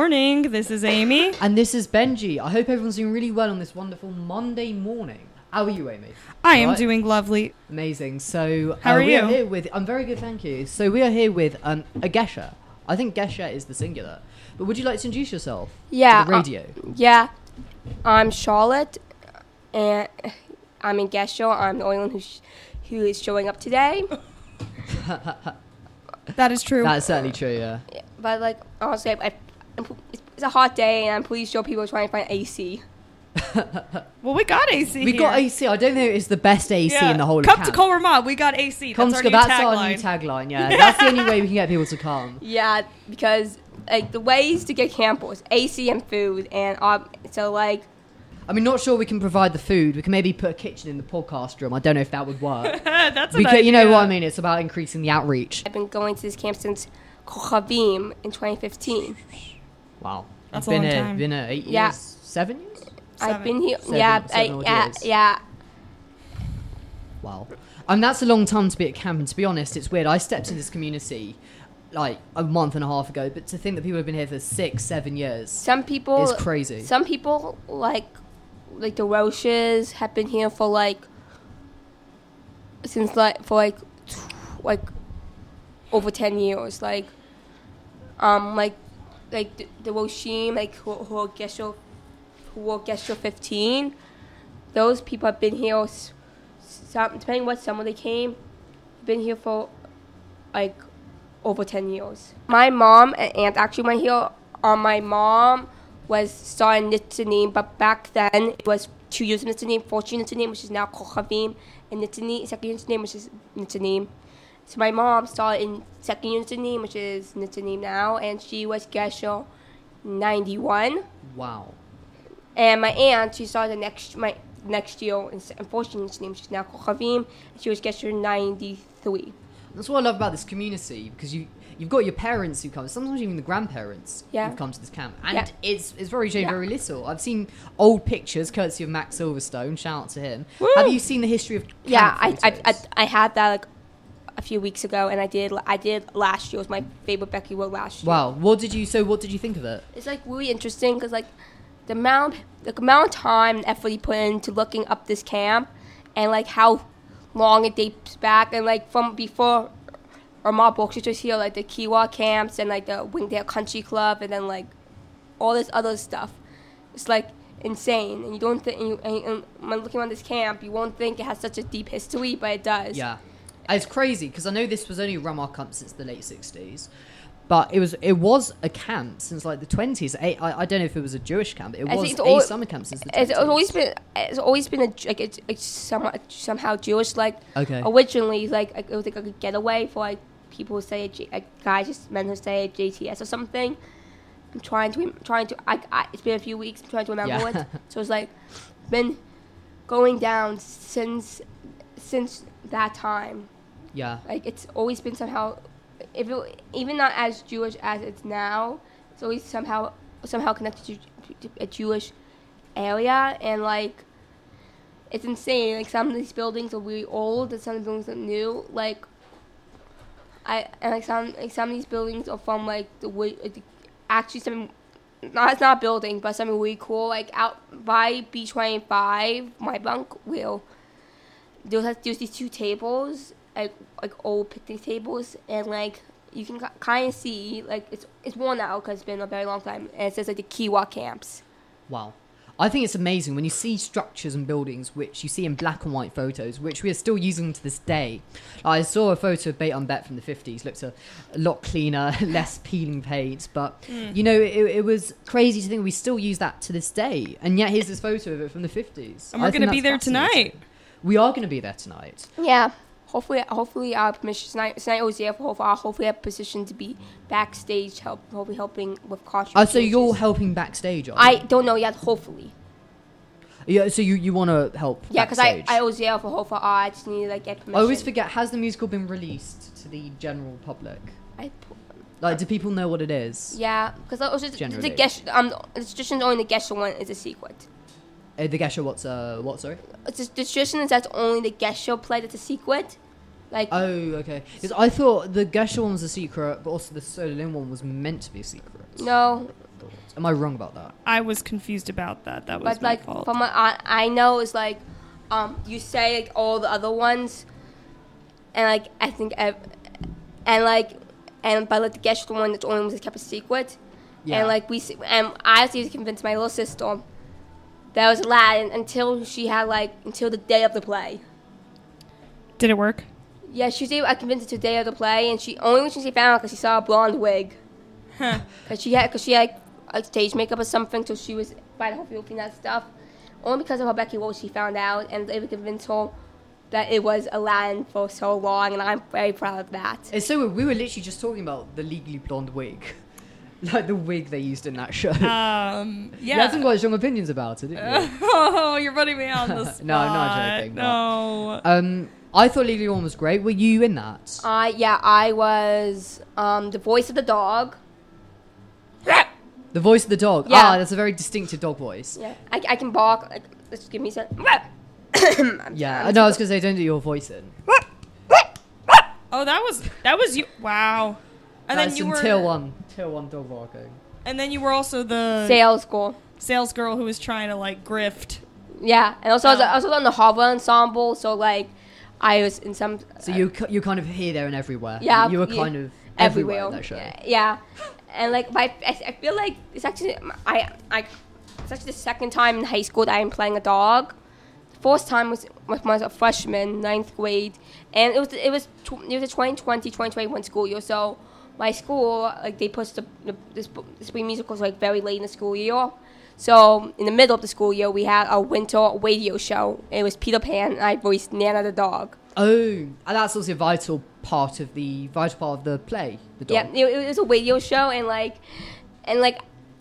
morning. This is Amy. And this is Benji. I hope everyone's doing really well on this wonderful Monday morning. How are you, Amy? I am Right. doing lovely. Amazing. So, How uh, are we you? Are here with, I'm very good, thank you. So, we are here with um, a Gesher. I think Gesher is the singular. But would you like to introduce yourself Yeah. to the uh, radio? yeah. I'm Charlotte, and I'm in Gesher. I'm the only one who, sh- who is showing up today. That is true. That's certainly true, yeah. But like honestly, I, I, it's, it's a hot day, and I'm pretty sure people are trying to find AC. well, we got AC. We got. AC. I don't know if it's the best AC Yeah. in the whole Come of to camp. Colmar. We got AC. Come That's to our new that's our new tagline. tagline, yeah. That's the only way we can get people to come. Yeah, because like the ways to get campers, AC and food, and um, so like I mean, not sure we can provide the food. We can maybe put a kitchen in the podcast room. I don't know if that would work. That's an because you know what I mean. It's about increasing the outreach. I've been going to this camp since Kochavim in 2015. Wow, That's You've a been long here, time. Been here eight Yeah. years, seven years. I've Seven. been here, Seven- yeah, seven I- odd yeah, years. yeah. Wow, And that's a long time to be at camp. And to be honest, it's weird. I stepped in this community like a month and a half ago, but to think that people have been here for six, seven years Some people is crazy. Some people like like the Roches have been here for like since like for like tw- like over ten years. Like um like like the, Roshim like who who are Gesher who were Gesher fifteen. Those people have been here. Some depending what summer they came, been here for like over 10 years. My mom and aunt actually went here. Um, my mom was starting Nitzanim, but back then it was two years of Nitzanim, 14 Nitzanim, which is now Kochavim, and Nitzanim, second Nitzanim, which is Nitzanim. So my mom started in second year Nitzanim, which is Nitzanim now, and she was Gesher 91. wow. And my aunt, she started the next my next year in se- in 14 Nitzanim, which is now Kochavim, and she was Gesher 93. That's what I love about this community because you you've got your parents who come, sometimes even the grandparents Yeah. who've come to this camp, and Yeah. it's it's very changed Yeah. very little. I've seen old pictures, courtesy of Max Silverstone. Shout out to him. Woo! Have you seen the history of Yeah, I, I, I. I had that like a few weeks ago, and I did I did last year. It was my favorite Becky Road last year. Wow, what did you? So, what did you think of it? It's like really interesting because like the amount the amount of time and effort he put into looking up this camp, and like how long it dates back, and like from before. Or my books was here, like the Kiwa camps and like the Wingdale Country Club, and then like all this other stuff. It's like insane, and you don't think. And, you, and, and when looking around this camp, you won't think it has such a deep history, but it does. Yeah, it's crazy because I know this was only our camp since the late sixties, but it was it was a camp since like the twenties. I, I don't know if it was a Jewish camp. It was think a it's al- summer camp since the It's always been. It's always been a like it's, it's somehow somehow Jewish. Like Okay. originally, like it was like a getaway for like people who say like guys just men who say JTS or something. I'm trying to I'm trying to. I, I it's been a few weeks. I'm trying to remember Yeah. it. So it's like been going down since since that time. Yeah. Like it's always been somehow, if it, even not as Jewish as it's now, it's always somehow somehow connected to, to a Jewish area, and like it's insane. Like some of these buildings are really old, and some of the buildings are new. Like I and like some like some of these buildings are from like the way actually some. Not, it's not a building, but something really cool. Like out by B twenty five, my bunk will there's there's these two tables, like like old picnic tables, and like you can kind of see like it's it's worn out because it's been a very long time, and it says like the Kiwa camps. Wow. I think it's amazing when you see structures and buildings which you see in black and white photos, which we are still using to this day. I saw a photo of Beit on Bet from the 50s, looked a, a lot cleaner, less peeling paint, but mm. you know, it, it was crazy to think we still use that to this day. And yet, here's this photo of it from the 50s. And we're going to be there tonight. We are going to be there tonight. Yeah. Hopefully, hopefully our permission tonight. Tonight was there for hopefully, I'll hopefully have position to be backstage, help, hopefully helping with costume. Oh, so you're helping backstage, I you? don't know yet. Hopefully, Yeah, so you, you want to help yeah, because I. I was there for hopefully I just need to like get permission. I always forget, has the musical been released to the general public? I, Like, do people know what it is? yeah, because was just the guest. Um, the tradition only the guest one is a secret. Uh, the Gesher, what's, uh, what, sorry? It's the tradition is that only the Gesher play that's a secret. Like Oh, okay. 'Cause I thought the Gesher one was a secret, but also the Solelim one was meant to be a secret. no, Am I wrong about that? I was confused about that. That was But my like fault. from what I, I know is like, um, you say like all the other ones, and like I think, ev- and like, and but like the Gesher one that's only was kept a secret, Yeah. and like we s- and I was able to convince my little sister that was Aladdin until she had like until the day of the play. Did it work? Yeah, she was able. I convinced her to the day of the play, and she only when she found out because she saw a blonde wig. Huh. Cause she had, cause she had like stage makeup or something, so she was by the whole filming that stuff. Only because of how Becky Walsh she found out, and they convinced her that it was Aladdin for so long, and I'm very proud of that. It's so we were literally just talking about the Legally Blonde wig, like the wig they used in that show. Um, You had some yeah. quite strong opinions about it, didn't you? oh, you're putting me on the spot. No, I'm not joking, but- No. um, I thought Legally Blonde was great. Were you in that? I yeah, I was um, the voice of the dog. The voice of the dog. Yeah. Ah, that's a very distinctive dog voice. Yeah, I, I can bark. Like, just give me some. Yeah, I know. I was gonna say, don't do your voice in. Oh, that was that was you. Wow. And That's then you in were tier one. Tier one dog barking. and then you were also the Sales girl. sales girl who was trying to like grift. Yeah, and also I, was. I was on the Hava ensemble, so like I was in some So you you kind of here, there, and everywhere. Yeah, you were yeah, kind of everywhere, in that show. Yeah, yeah. and like my, I, I feel like it's actually I I it's actually the second time in high school that I'm playing a dog. The first time was when I was a freshman, ninth grade, and it was it was tw- it was a 2020 2021 school year. So my school like they pushed the, the, the, sp- the spring musicals like very late in the school year. So in the middle of the school year, we had a winter radio show. It was Peter Pan, and I voiced Nana the dog. Oh, and that's also a vital part of the vital part of the play. The dog. Yeah, it, it was a radio show, and like, and like,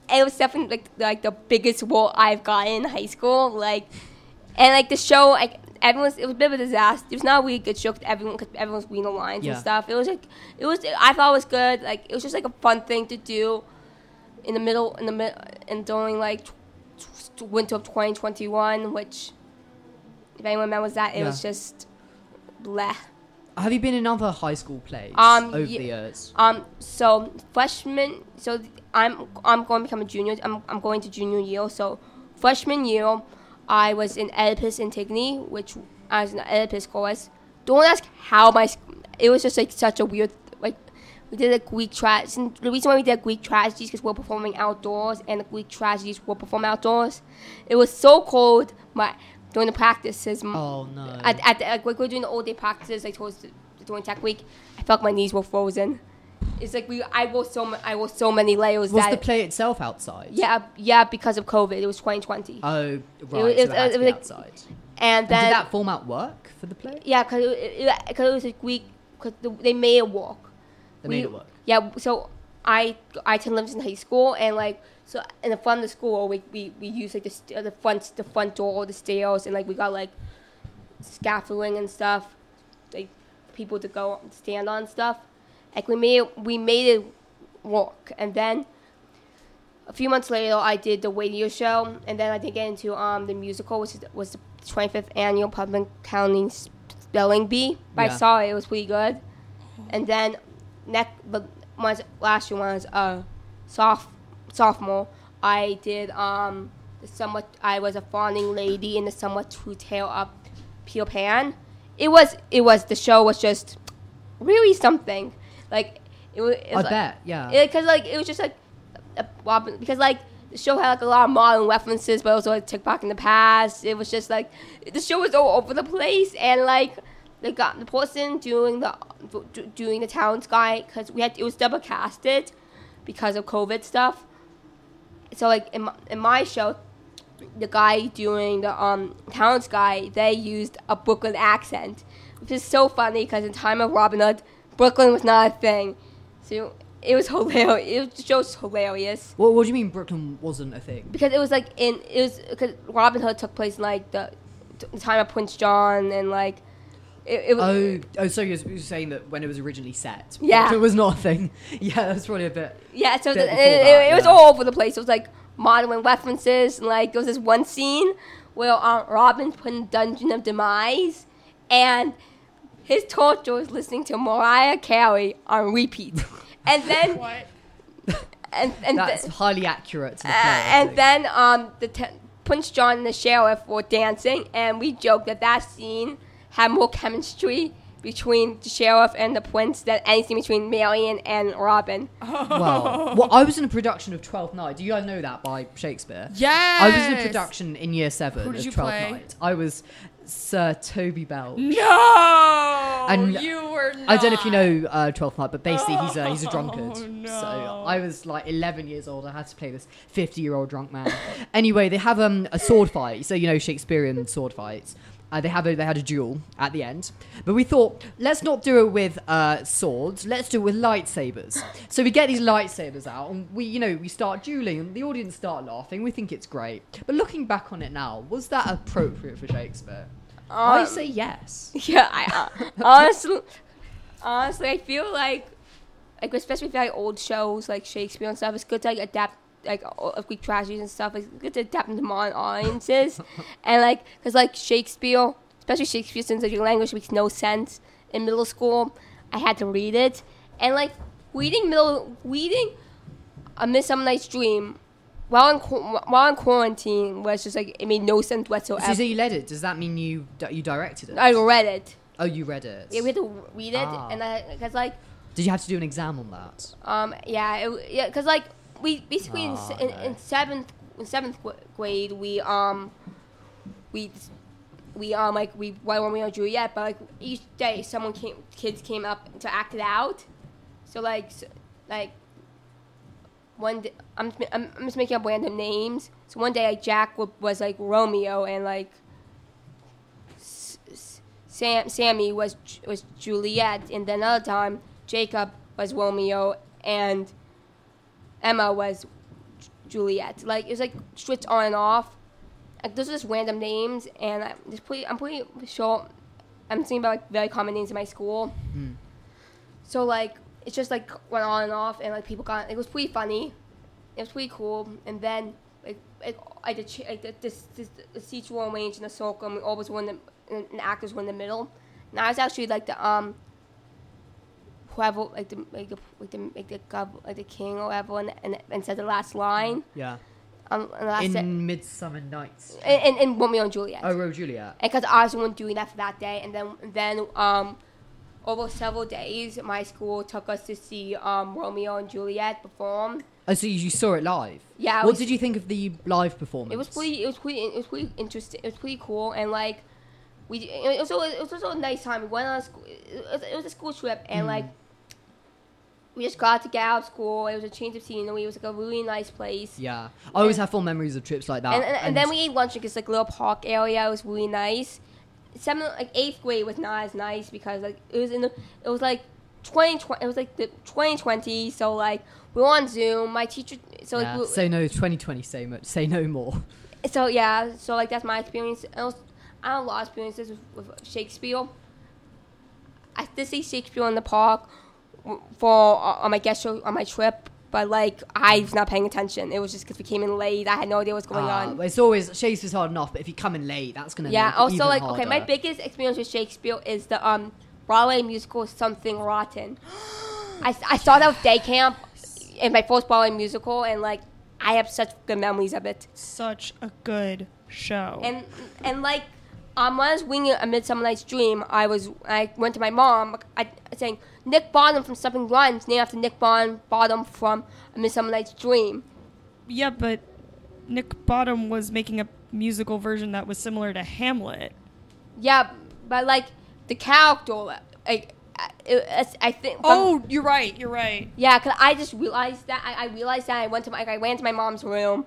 it was definitely like like the biggest role I've gotten in high school. Like, and like the show, like everyone's, it was a bit of a disaster. It was not a really good show because everyone, cause everyone's reading the lines Yeah. and stuff. It was like, it was, I thought it was good. Like, it was just like a fun thing to do in the middle, in the mid, and during like winter of 2021, which, if anyone remembers that, it was just bleh. Have you been in other high school plays Um, over the years? Um, so freshman, so I'm I'm going to become a junior. I'm I'm going to junior year. So freshman year, I was in Oedipus Antigone, which I was in Oedipus course. Don't ask how my it was just like such a weird we did a Greek tragedy. The reason why we did Greek tragedies because we're performing outdoors, and the Greek tragedies were performed outdoors. It was so cold. My during the practices, Oh no. at, at the, like we we're doing the all day practices like towards the, during tech week, I felt my knees were frozen. It's like we I wore so ma- I wore so many layers was the play itself outside? yeah yeah because of COVID it was 2020 Oh, right. it so was- it it was like- outside. and And then did that format work for the play? yeah because it, it, cause it was a Greek because they made it work. They We- made it work. Yeah, so I I attended Livingston High School and like so in the front of the school we we, we used like the st- the front the front door or the stairs and like we got like scaffolding and stuff like people to go stand on stuff like we made it, we made it work and then a few months later I did the radio show and then I did get into um the musical which was the 25th annual Putnam County Spelling Bee but Yeah. I saw it it was pretty good and then next but was last year when I was uh soph- sophomore I did um the somewhat I was a fawning lady in the somewhat true tale of Peter Pan. It was it was the show was just really something like it was. It I like, bet. Yeah. because like it was just like a, Robin because like the show had like a lot of modern references, but also like took back in the past. It was just like the show was all over the place, and like they got the person doing the doing the town's guy because we had it was double casted because of COVID stuff. So like in my, in my show, the guy doing the um town's guy, they used a Brooklyn accent, which is so funny because in time of Robin Hood, Brooklyn was not a thing. So it was hilarious. It was, the show was hilarious what, what do you mean Brooklyn wasn't a thing? because it was like in it was because Robin Hood took place in like the, the time of Prince John and like it, it was. Oh, oh, so you're, you're saying that when it was originally set, Yeah. it was not a thing. Yeah, that's probably a bit. Yeah, so bit the, it, before it- that, it was yeah. all over the place. It was like modeling references, and like there was this one scene where um, Robin's put in Dungeon of Demise, and his torture was listening to Mariah Carey on repeat, and then What? and and That's th- highly accurate to the uh, play. I and think. then um the t- Punch John and the sheriff were dancing, and we joked that that scene had more chemistry between the sheriff and the prince than anything between Marion and Robin. well, well, I was in a production of Twelfth Night. Do you guys know that by Shakespeare? Yes. I was in a production in year seven Who did of you Twelfth play? Night. I was Sir Toby Belch. No. And you were. Not. I don't know if you know uh, Twelfth Night, but basically he's a he's a drunkard. Oh, no. So I was like 11 years old. I had to play this 50 year old drunk man. anyway, they have um, a sword fight. So you know Shakespearean sword fights. Uh, they have a, they had a duel at the end, but we thought let's not do it with uh, swords. Let's do it with lightsabers. So we get these lightsabers out, and we you know we start dueling, and the audience start laughing. We think it's great, but looking back on it now, was that appropriate for Shakespeare? I Um, say yes. Yeah, I uh, honestly, honestly, I feel like, like especially with like old shows like Shakespeare and stuff, it's good to like adapt like of Greek tragedies and stuff. Like good to adapt into to modern audiences, and like because like Shakespeare, especially Shakespeare, since like, your language makes no sense in middle school, I had to read it, and like reading middle reading a Midsummer Night's Dream. While in, while in quarantine, was just like it made no sense So whatsoever. you say you led it. Does that mean you you directed it? I read it. Oh, you read it. Yeah, we had to read it, Ah. and I, cause like, Did you have to do an exam on that? um, yeah, it, yeah, cause like we basically in, Ah, in, in seventh in seventh grade we um we we um like we why Romeo and Juliet, but like each day someone came kids came up to act it out, so like s like one day, I'm just I'm, I'm just making up random names. So one day like Jack w- was like Romeo and like S- S- Sam Sammy was was Juliet, and then another time Jacob was Romeo and Emma was Juliet. Like it was like switched on and off. Like those are just random names, and I'm just pretty. I'm pretty sure. I'm thinking about like very common names in my school. Hmm. So like it's just like went on and off, and like people got. It was pretty funny. It was pretty cool, and then like like I did ch- like the, this, this the seats were arranged in a circle, and we always were in the and the actors were in the middle. And I was actually like the um whoever like the like the like the like the, gov- like the king or whatever, and, and and said the last line. Yeah. Um, and last In se- Midsummer Nights. in, in, in Romeo and Juliet. Oh, Romeo and Juliet. Because I was the one doing that for that day, and then then um, over several days, my school took us to see um, Romeo and Juliet perform. Oh, so you, saw it live? Yeah, What was- did you think of the live performance? It was pretty. It was pretty. It was pretty interesting. It was pretty cool, and like we. It was. Also, it was also a nice time. We went on a school. It was, it was a school trip, and like we just got to get out of school. It was a change of scenery. It was like a really nice place. Yeah. I always have fond memories of trips like that. and, and, and then we ate lunch in this like little park area. It was really nice. Seventh, like eighth grade was not as nice because like it was in the, it was like twenty twenty. It was like the twenty twenty. So like we were on Zoom. My teacher. So like yeah. we, Say no, 2020, say, mo- say no more. so yeah. So like that's my experience. I, was, I have a lot of experiences with, with Shakespeare. I did see Shakespeare in the park for uh, on my Gesher on my trip. But like I was not paying attention. It was just because we came in late. I had no idea what's going Ah, on. well, It's always, Shakespeare's hard enough, but if you come in late, that's going to Yeah. make Also, even like, okay, my biggest experience with Shakespeare is the um Broadway musical Something Rotten. I, I saw that with day camp in my first Broadway musical, and like I have such good memories of it. Such a good show. And and like um, when I was winging A Midsummer Night's Dream, I was I went to my mom, I, saying Nick Bottom from Something is named after Nick Bon- Bottom from A Midsummer Night's Dream. yeah, but Nick Bottom was making a musical version that was similar to Hamlet. Yeah, but like the character, like I- I think. from- Oh, you're right. You're right. Yeah, cause I just realized that I, I realized that I went to my I went to my mom's room,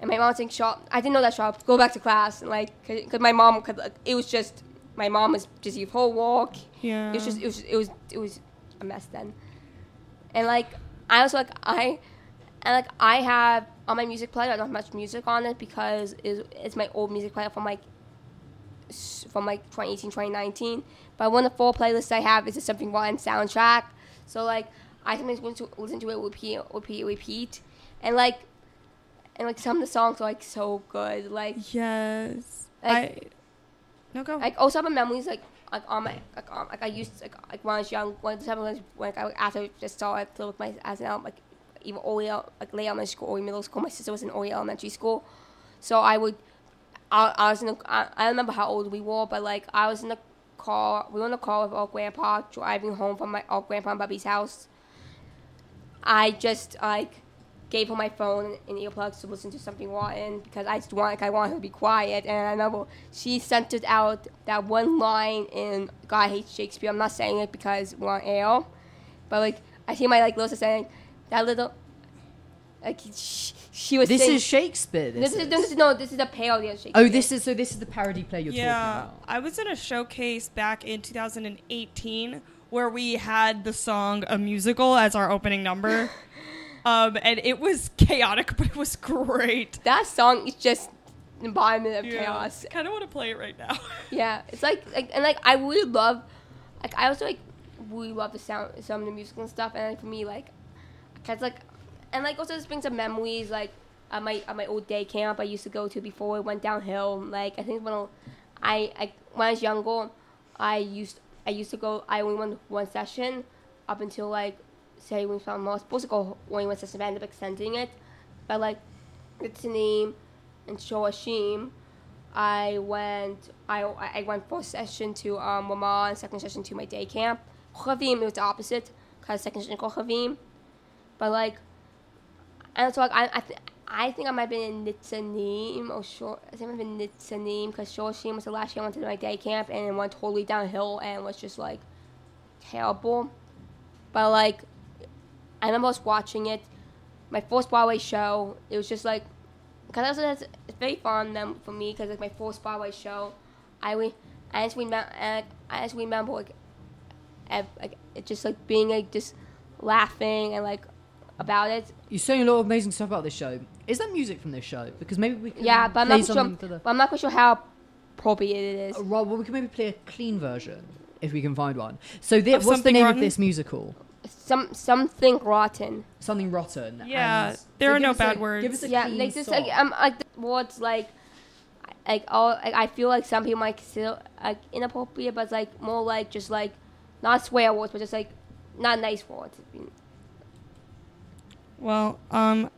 and my mom was saying, "Shop." I didn't know that shop. Go back to class, and like, cause, 'cause my mom, cause like, it was just my mom was busy with her work. Yeah. It was just it was it was it was a mess then, and like I was like I, and like I have on my music player. I don't have much music on it because it's, it's my old music player from like from like 2018 2019 but one of the four playlists i have is a something rotten soundtrack so like i sometimes listen to, listen to it repeat repeat repeat and like and like some of the songs are like so good like Yes. Like- I. No go. like also have memories like like on my like um, like I used like like when I was young when the time was when I after I just saw it to look my as an album like even early, like late elementary school or middle school. My sister was in early elementary school, so I would. I, I was in. A, I, I don't remember how old we were, but like I was in the car. We were in the car with our grandpa driving home from my our grandpa and Bubby's house. I just like gave her my phone and earplugs to listen to something rotten because I just want like I want her to be quiet. And I remember she sent it out that one line in God Hates Shakespeare. I'm not saying it because we're on air, but like I see my like little sister saying that little like she, she was. This saying, is Shakespeare. This, this is, this is no this is a parody of Shakespeare. Oh, this is so. This is the parody play you're yeah, talking about. I was in a showcase back in 2018 where we had the song "A Musical" as our opening number, um, and it was chaotic, but it was great. that song is just an embodiment of chaos. kind of want to play it right now. Yeah, it's like like and like I really love, like I also like really love the sound, some of the music and stuff. And like, for me, like, cause like, and like also this brings up memories like at my at my old day camp I used to go to before it went downhill. Like I think when I I when I was younger, I used I used to go. I only went one session up until like say we found I was supposed to go session, but I ended up extending it. But like it's name and Shoafim. I went I I went first session to um Mama and second session to my day camp. Chavim it was the opposite because second session Chavim, but like and so like I I, th- I think I might have been in Nitzanim or short I think I've been in Nitzanim because Shoafim was the last year I went to my day camp and it went totally downhill and was just like terrible, but like I remember I was watching it my first Broadway show. It was just like because also that's it's very fun then for me because like my first Broadway show, I re- I just remember I just remember like, ev- like it just like being like just laughing and like about it. You're saying a lot of amazing stuff about this show. Is that music from this show? Because maybe we can Yeah, but I'm not sure. the. But I'm not quite sure how appropriate it is. Uh, Rob, well, we can maybe play a clean version if we can find one. So, thi- what's the name Rotten? of this musical? Some something rotten. Something rotten. Yeah, and- there so are no us a- bad Give words. us a yeah, clean like just song. like um like the words like like all like, I feel like some people might consider like inappropriate, but it's like more like just like not swear words, but just like not nice words. Well, um,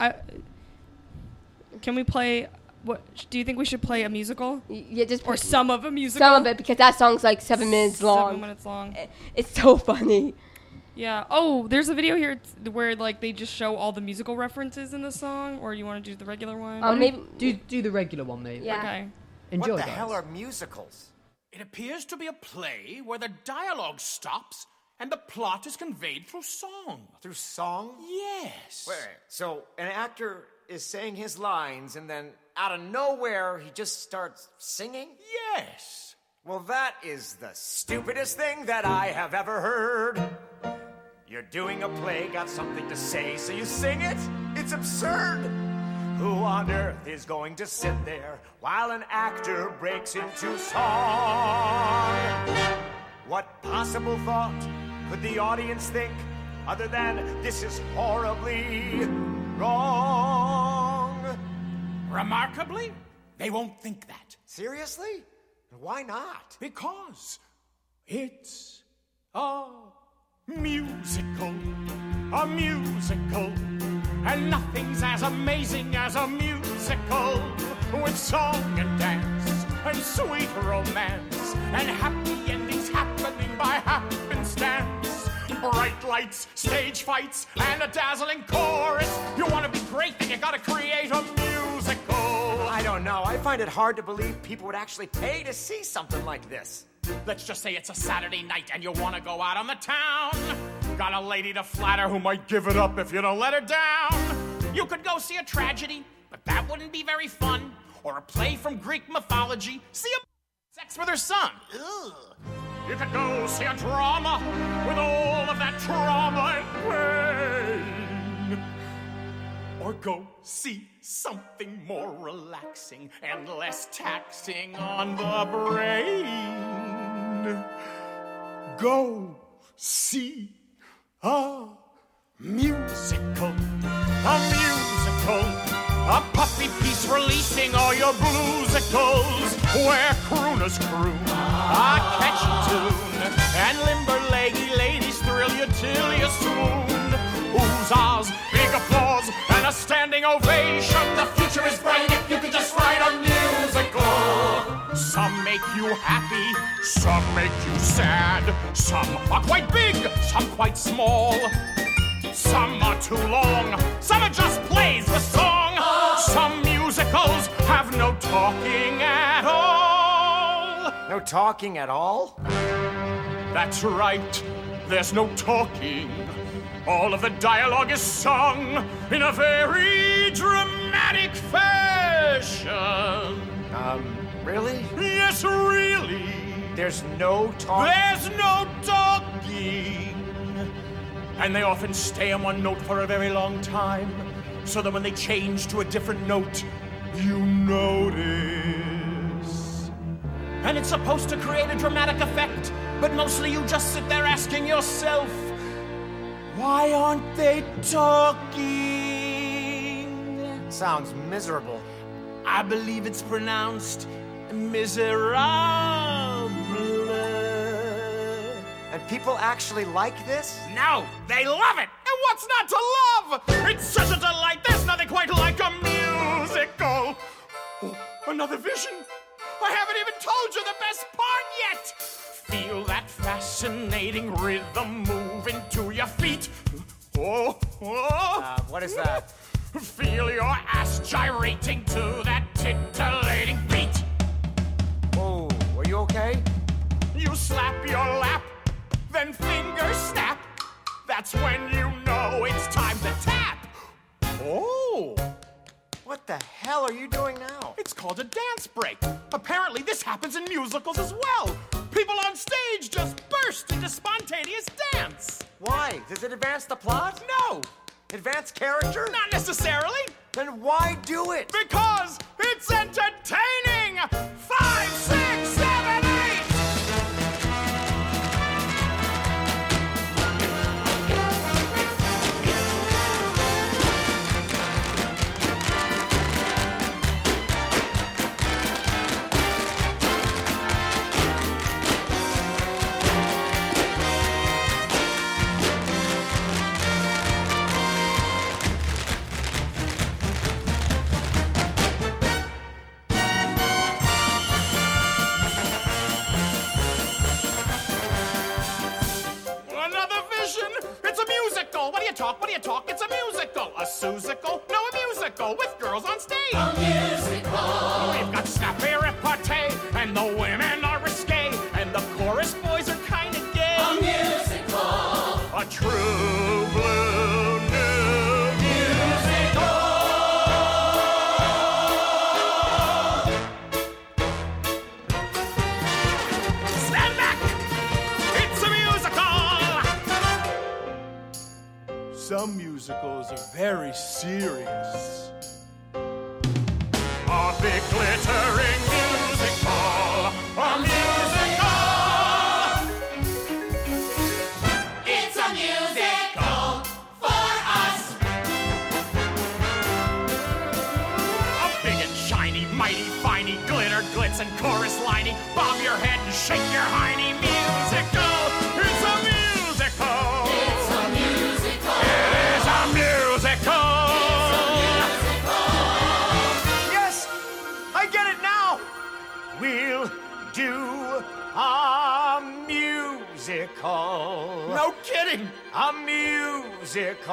I can we play? What do you think we should play a musical Yeah, just or some of a musical? some of it because that song's like seven minutes long. Seven minutes long. It- It's so funny. Yeah. Oh, there's a video here t- where like they just show all the musical references in the song, or you want to do the regular one? Um, maybe do do the regular one, maybe. Yeah. Okay. Enjoy. It. What the guys. hell are musicals? It appears to be a play where the dialogue stops and the plot is conveyed through song. Through song? Yes. Wait, wait. So an actor is saying his lines, and then out of nowhere, he just starts singing? Yes. Well, that is the stupidest thing that I have ever heard. You're doing a play, got something to say, so you sing it? It's absurd. Who on earth is going to sit there while an actor breaks into song? What possible thought could the audience think other than this is horribly wrong? Remarkably, they won't think that Seriously? Why not? because it's a musical. A musical. And nothing's as amazing as a musical with song and dance and sweet romance and happy endings happening by happenstance. Bright lights, stage fights, and a dazzling chorus. You want to be great, then you gotta create a musical. I don't know. I find it hard to believe people would actually pay to see something like this. Let's just say it's a Saturday night and you want to go out on the town. Got a lady to flatter who might give it up if you don't let her down. You could go see a tragedy, but that wouldn't be very fun. Or a play from Greek mythology. See a sex with her son. Ugh. You could go see a drama with all of that trauma and pain. Or go see something more relaxing and less taxing on the brain. Go see a musical. A musical. A puffy piece releasing all your bluesicles. Where crooners croon a catchy tune. And limber leggy ladies thrill you till you swoon. Oohs, ahs, big applause and a standing ovation. The future is bright if you could just write a musical. Some make you happy, some make you sad. Some are quite big, some quite small. Some are too long, some are just plays the song. Some musicals have no talking at all. No talking at all? That's right, there's no talking. All of the dialogue is sung in a very dramatic fashion. There's no talking. There's no talking. And they often stay on one note for a very long time, so that when they change to a different note, you notice. And it's supposed to create a dramatic effect, but mostly you just sit there asking yourself, why aren't they talking? Sounds miserable. I believe it's pronounced miserable. And people actually like this? No, they love it. And what's not to love? It's such a delight. There's nothing quite like a musical. Oh, another vision. I haven't even told you the best part yet. Feel that fascinating rhythm moving to your feet. Oh, oh. Uh, what is that? Feel your ass gyrating to that titillating beat. Oh, are you okay? You slap your lap, then fingers snap. That's when you know it's time to tap. Oh, What the hell are you doing now? it's called a dance break. Apparently, this happens in musicals as well. People on stage just burst into spontaneous dance. Why? Does it advance the plot? No, Advance character? not necessarily, Then why do it? because it's entertaining. Musical! What do you talk? What do you talk? It's a musical! A Seussical? No, a musical with girls on stage! A musical! We've got snappy repartee, and the A musical.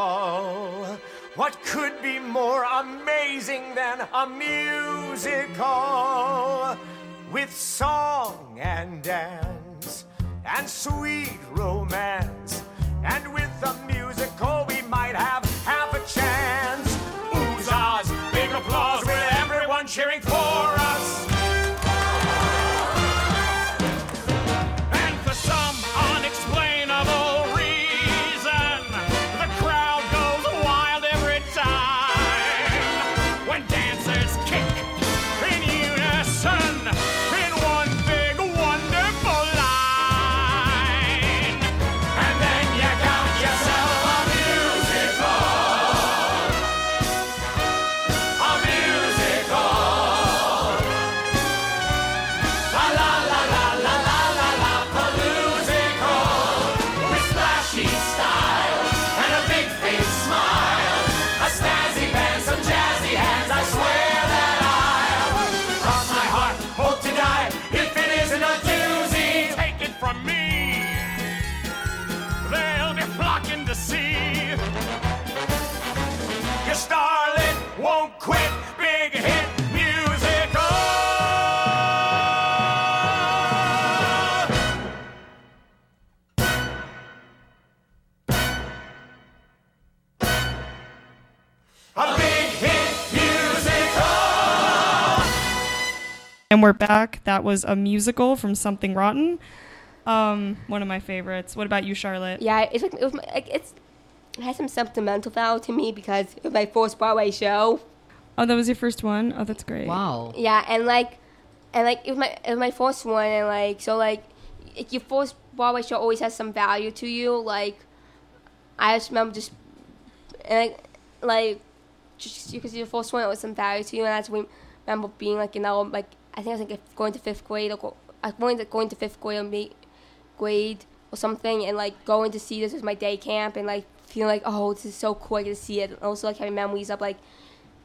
What could be more amazing than a musical? With song and dance and sweet romance. And with a musical, we might have half a chance. Oozahs, big applause with everyone cheering for And we're back. That was a musical from Something Rotten. Um, one of my favorites. What about you, Charlotte? Yeah, it's like it was my, like it's it has some sentimental value to me because it was my first Broadway show. Oh, that was your first one. Oh, that's great. Wow. Yeah, and like, and like it was my it was my first one, and like so like, if your first Broadway show always has some value to you. Like, I just remember just, and like, like, just because your first one it was some value to you, and I just remember being like you know like I think I was like going to fifth grade or go, I was going to going to fifth grade or me, grade or something, and like going to see this was my day camp, and like feeling like oh this is so cool I get to see it, and also like having memories of like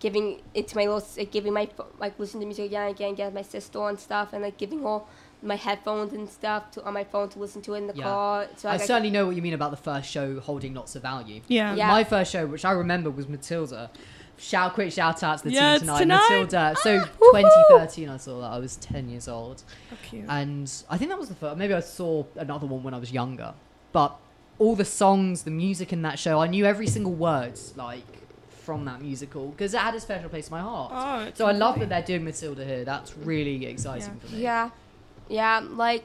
giving it to my little, like giving my like listening to music again and again, getting my sister and stuff, and like giving her my headphones and stuff to, on my phone to listen to it in the Yeah. car. So I like, certainly know what you mean about the first show holding lots of value. Yeah. Yeah. My first show, which I remember, was Matilda. Shout quick shout out to the Yeah, team tonight. tonight. Matilda. So ah, woohoo. 2013, I saw that. I was 10 years old, Oh, and I think that was the first. Maybe I saw another one when I was younger, but all the songs, the music in that show, I knew every single word like from that musical because it had a special place in my heart. Oh, it's so I love lovely. that they're doing Matilda here. That's really exciting Yeah. for me. yeah, yeah, like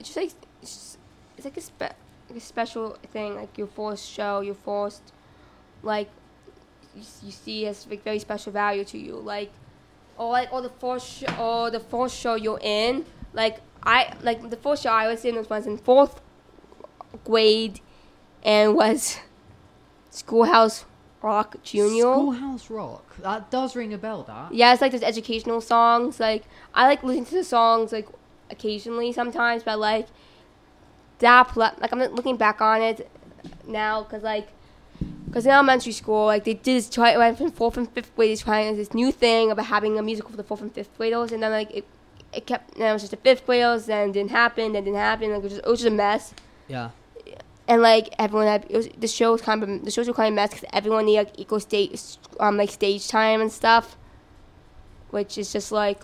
it's just like it's, just- it's like a, spe- like a special thing, like your first show, your first like you, you see has like very special value to you, like or like or the first sh- or the first show you're in, like I like the first show I was in was, was in fourth grade, and was Schoolhouse Rock Junior. Schoolhouse Rock. That does ring a bell. That. Yeah, it's like those educational songs. Like I like listening to the songs like occasionally sometimes, but like that pla- like I'm looking back on it now because like because in elementary school like they did this try went from fourth and fifth grade trying this new thing about having a musical for the fourth and fifth graders, and then like it it kept then it was just the fifth graders, then it didn't happen, then it didn't happen. Like it was just, it was just a mess. Yeah. And like everyone had, it was, the show was kind of the shows were kind of mess because everyone needed like equal stage, um, like stage time and stuff, which is just like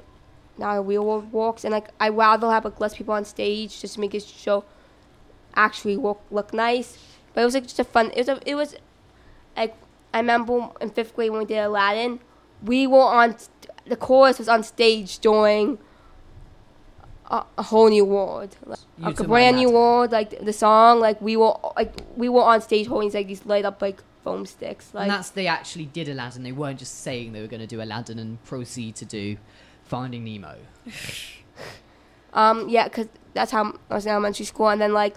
not a real world works. And like I rather have like less people on stage just to make this show actually look look nice. But it was like just a fun. It was a, it was like I remember in fifth grade when we did Aladdin, we were on the chorus was on stage doing a, a whole new world, like, like a brand new world. Like the song, like we were like we were on stage holding like these light up like foam sticks. Like and that's they actually did Aladdin. They weren't just saying they were going to do Aladdin and proceed to do Finding Nemo. Um, yeah, because that's how I was in elementary school, and then like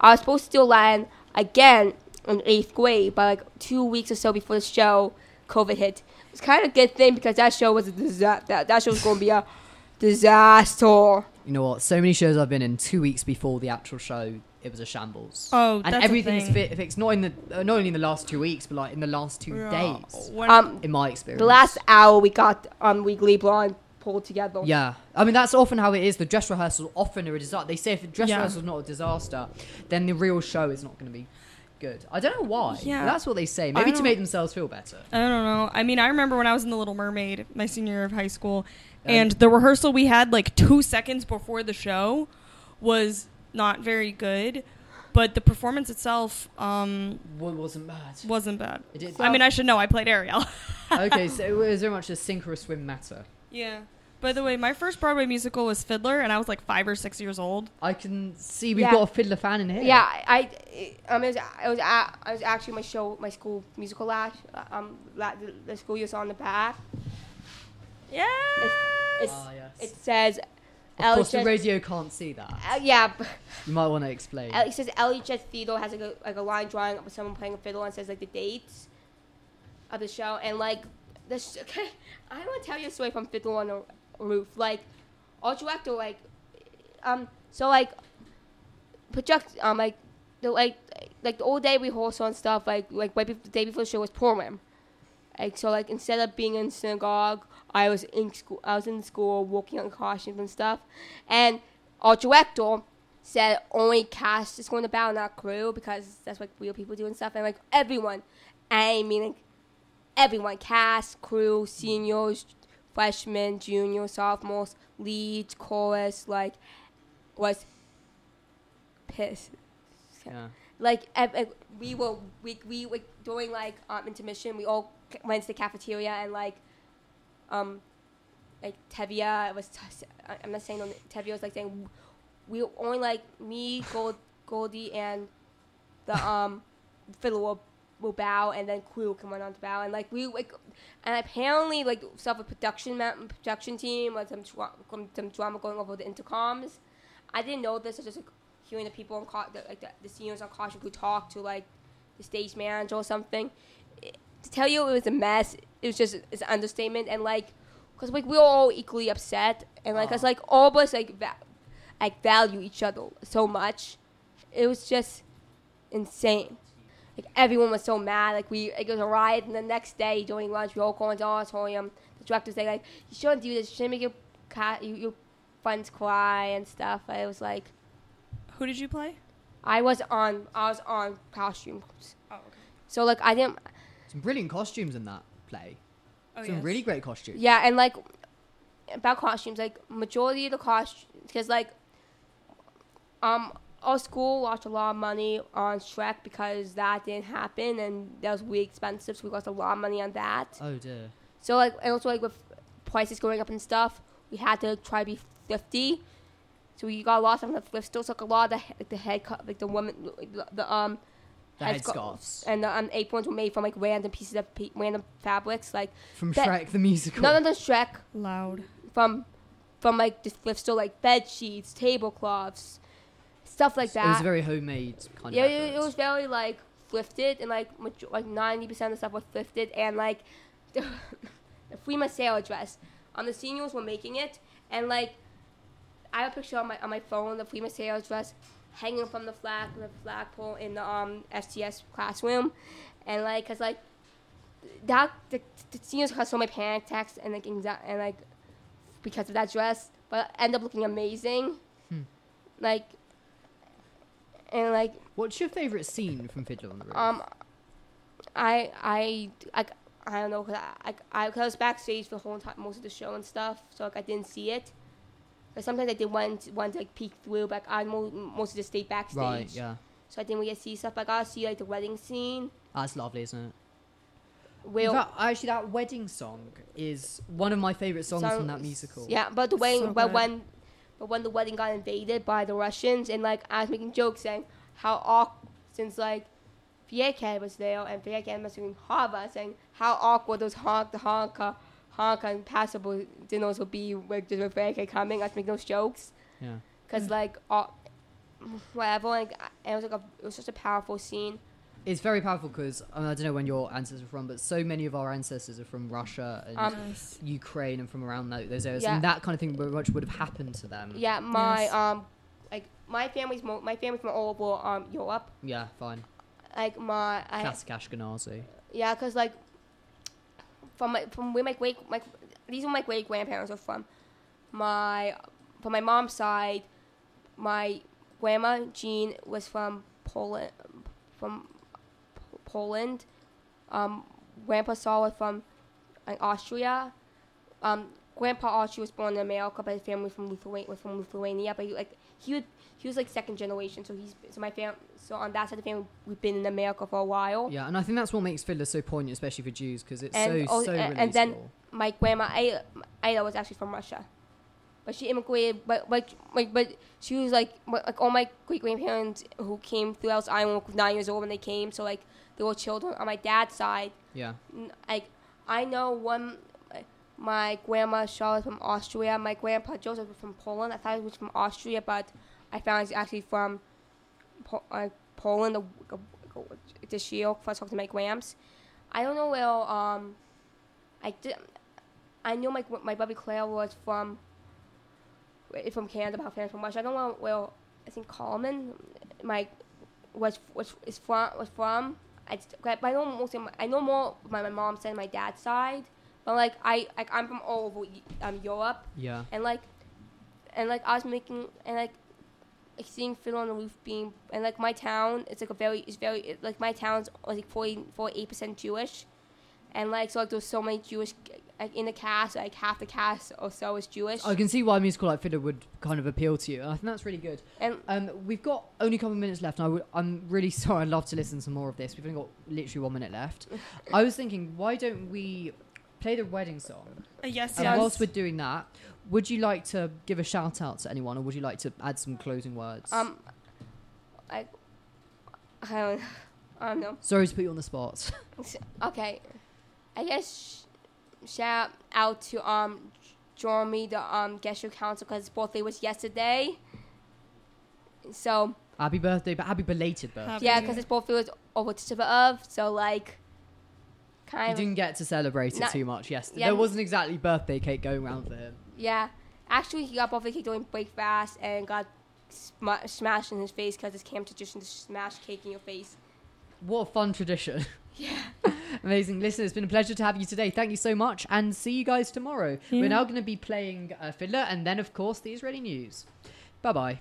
I was supposed to do Aladdin again in eighth grade, but like two weeks or so before the show, COVID hit. It's kind of a good thing because that show was a disaster. That, that show was going to be a disaster. You know what? So many shows I've been in. Two weeks before the actual show, it was a shambles. Oh, and that's a everything is thing. fi- fixed. Not in the uh, not only in the last two weeks, but like in the last two days. When- Um, In my experience, the last hour we got um Legally Blonde pulled together. Yeah, I mean that's often how it is. The dress rehearsal often are a disaster. They say if the dress Yeah. rehearsal is not a disaster, then the real show is not going to be good. I don't know why. Yeah. that's what they say. Maybe to make themselves feel better. I don't know. I mean, I remember when I was in The Little Mermaid, my senior year of high school, And- the rehearsal we had like two seconds before the show was not very good, but the performance itself um, wasn't bad. wasn't bad. I mean, I should know. I played Ariel. okay, so it was very much a sink or a swim matter? yeah. By the way, my first Broadway musical was Fiddler, and I was like five or six years old. I can see we've Yeah. got a fiddler fan in here. Yeah, I, I um, it was, I was, at, I was actually my show, my school musical last, um, la- the, the school year's on the back. Yeah. It's, Ah, yes. it says, Of Ellie course, the just- radio can't see that. uh, yeah, but You might want to explain. it says LHS Theater has like a like a line drawing of someone playing a fiddle and says like the dates of the show and like this. Okay, I want to tell you a story from Fiddler on the Roof. Like, our director like, um, so like, project um like the like like the old day rehearsal and stuff like like right before, the day before the show was program. Like so like instead of being in synagogue, I was in school. I was in school working on costumes and stuff, and our director said only cast is going to bow, not crew, because that's what real people do and stuff. And like everyone, I mean, like everyone, cast, crew, seniors, freshmen, juniors, sophomores, leads, chorus, like was pissed. Yeah. Like we were we we were doing like um, intermission, we all went to the cafeteria and like um like Tevye was t- I'm not saying no, Tevye was like saying we were only like me Gold Goldie and the um fiddle will, will bow and then crew come on to bow and like we like and apparently like stuff with production ma- production team like some dra- some drama going over the intercoms. I didn't know this. I was just like hearing the people co- the, like the, the seniors on caution who talk to like the stage manager or something. It- to tell you it was a mess, it was just it's an understatement and like because like we were all equally upset and like cause Aw. like all of us like va- like value each other so much. It was just insane. Like everyone was so mad. Like we, it was a riot. And the next day during lunch, we all go into the auditorium. The director say like, "You shouldn't do this. You shouldn't make your cat, you, your friends cry and stuff." I was like, Who did you play? I was on, I was on costumes. Oh, okay. So like I didn't, Some brilliant costumes in that play. Oh, Some yes. really great costumes. yeah, and like about costumes, like majority of the costumes, because like um our school lost a lot of money on Shrek because that didn't happen and that was really expensive, so we lost a lot of money on that. Oh dear. So like, and also like with prices going up and stuff, we had to try to be thrifty. So we got lost on the thrift stores. Like a lot of the like the head cut, like the woman, the, the um, The headscarves. and the um, aprons were made from like random pieces of pe- random fabrics, like From that- Shrek the musical. none of the Shrek Loud. from from like this thrift store, like bed sheets, tablecloths, stuff like that. It was very homemade kind Yeah, of it, it was very like thrifted and like maj- like ninety percent of the stuff was thrifted and like the, the Fruma Sarah dress. Um, the seniors were making it and like I have a picture on my on my phone the Fruma Sarah dress hanging from the flag the flagpole in the um STS classroom, and like cause like that the, the seniors had so many panic attacks and like and like because of that dress, but end up looking amazing. Hmm. Like and like What's your favourite scene from Fiddler on the Roof? um, I I I, I don't know cause I, I, I, cause I was backstage the whole time most of the show and stuff, so like I didn't see it. But sometimes I did want want to like peek through, but like, I mo- mostly just stayed backstage. right, yeah. So I didn't really get to see stuff. But I got to see like the wedding scene. That's lovely, isn't it? Will That- actually, that wedding song is one of my favourite songs song- from that musical. Yeah, but the wedding, So but when, but when the wedding got invaded by the Russians, and like I was making jokes saying how awkward since like Fyedka was there and Fyedka was doing Hava saying how awkward those honk the honka honka and passable dinners would be with just with Fyedka coming. I was making those jokes Yeah. because like uh, whatever. Like it was like a it was such a powerful scene. It's very powerful because I, mean, I don't know when your ancestors are from, but so many of our ancestors are from Russia and Um, Ukraine and from around tho- those areas, Yeah. and that kind of thing very much would have happened to them. Yeah, my Yes. um like my family's mo- my family's from all over um Europe. Yeah, fine. Like my I, Classic Ashkenazi. Yeah, cause like from my from where my great my these are my great grandparents are from. My from my mom's side, my grandma Jean was from Poland, from P- Poland. Um, Grandpa Saul was from like, Austria. Um, Grandpa Austria was born in America, but his family from Lithuania was from Lithuania. But he, like he would, he was like second generation, so he's so my fam so on that side of the family we've been in America for a while. Yeah, and I think that's what makes Fiddler so poignant, especially for Jews, because it's And so so a- releasable. and then- my grandma Ada, Ada was actually from Russia, but she immigrated. But like, like, but she was like, like like all my great grandparents who came through Ellis Island were nine years old when they came. So like, they were children. On my dad's side, yeah, like, I know one. My grandma Charlotte from Austria. My grandpa Joseph was from Poland. I thought he was from Austria, but I found he's actually from po- uh, Poland. The, the, this year, first talked to my grams. I don't know where. Um, I did. I know my my Bobby Claire was from from Canada, her family's from Russia. I don't know where I think Coleman, my was was is from was from. I, but I know most of my, I know more my, my mom's side my dad's side, but like I like I'm from all over um Europe yeah. and like and like I was making and like like seeing Fiddle on the Roof being and like my town it's like a very it's very it, like my town's like 40 48 percent Jewish and like so like there was so many Jewish like in the cast, like half the cast or so is Jewish. I can see why a musical like Fiddler would kind of appeal to you. and I think that's really good. And Um, we've got only a couple of minutes left, and I would, I'm really sorry. I'd love to listen to more of this. We've only got literally one minute left. I was thinking, why don't we play the wedding song? Uh, yes, And yes. whilst we're doing that, would you like to give a shout out to anyone, or would you like to add some closing words? um, like I don't, I don't know. sorry to put you on the spot. Okay, I guess sh- shout out to um Jeremy, the um Gesher council, because his birthday was yesterday. So happy birthday, but happy belated birthday. Happy yeah, because his birthday was over December of. So like, You kind of didn't get to celebrate it Not- too much yesterday. yeah. There wasn't exactly birthday cake going around for him. yeah. Actually, he got birthday cake during breakfast and got sm- smashed in his face because it's camp tradition to smash cake in your face. What a fun tradition. Yeah. Amazing. Listen, it's been a pleasure to have you today. Thank you so much and see you guys tomorrow. Yeah. We're now going to be playing uh, Fiddler and then, of course, the Israeli news. Bye bye.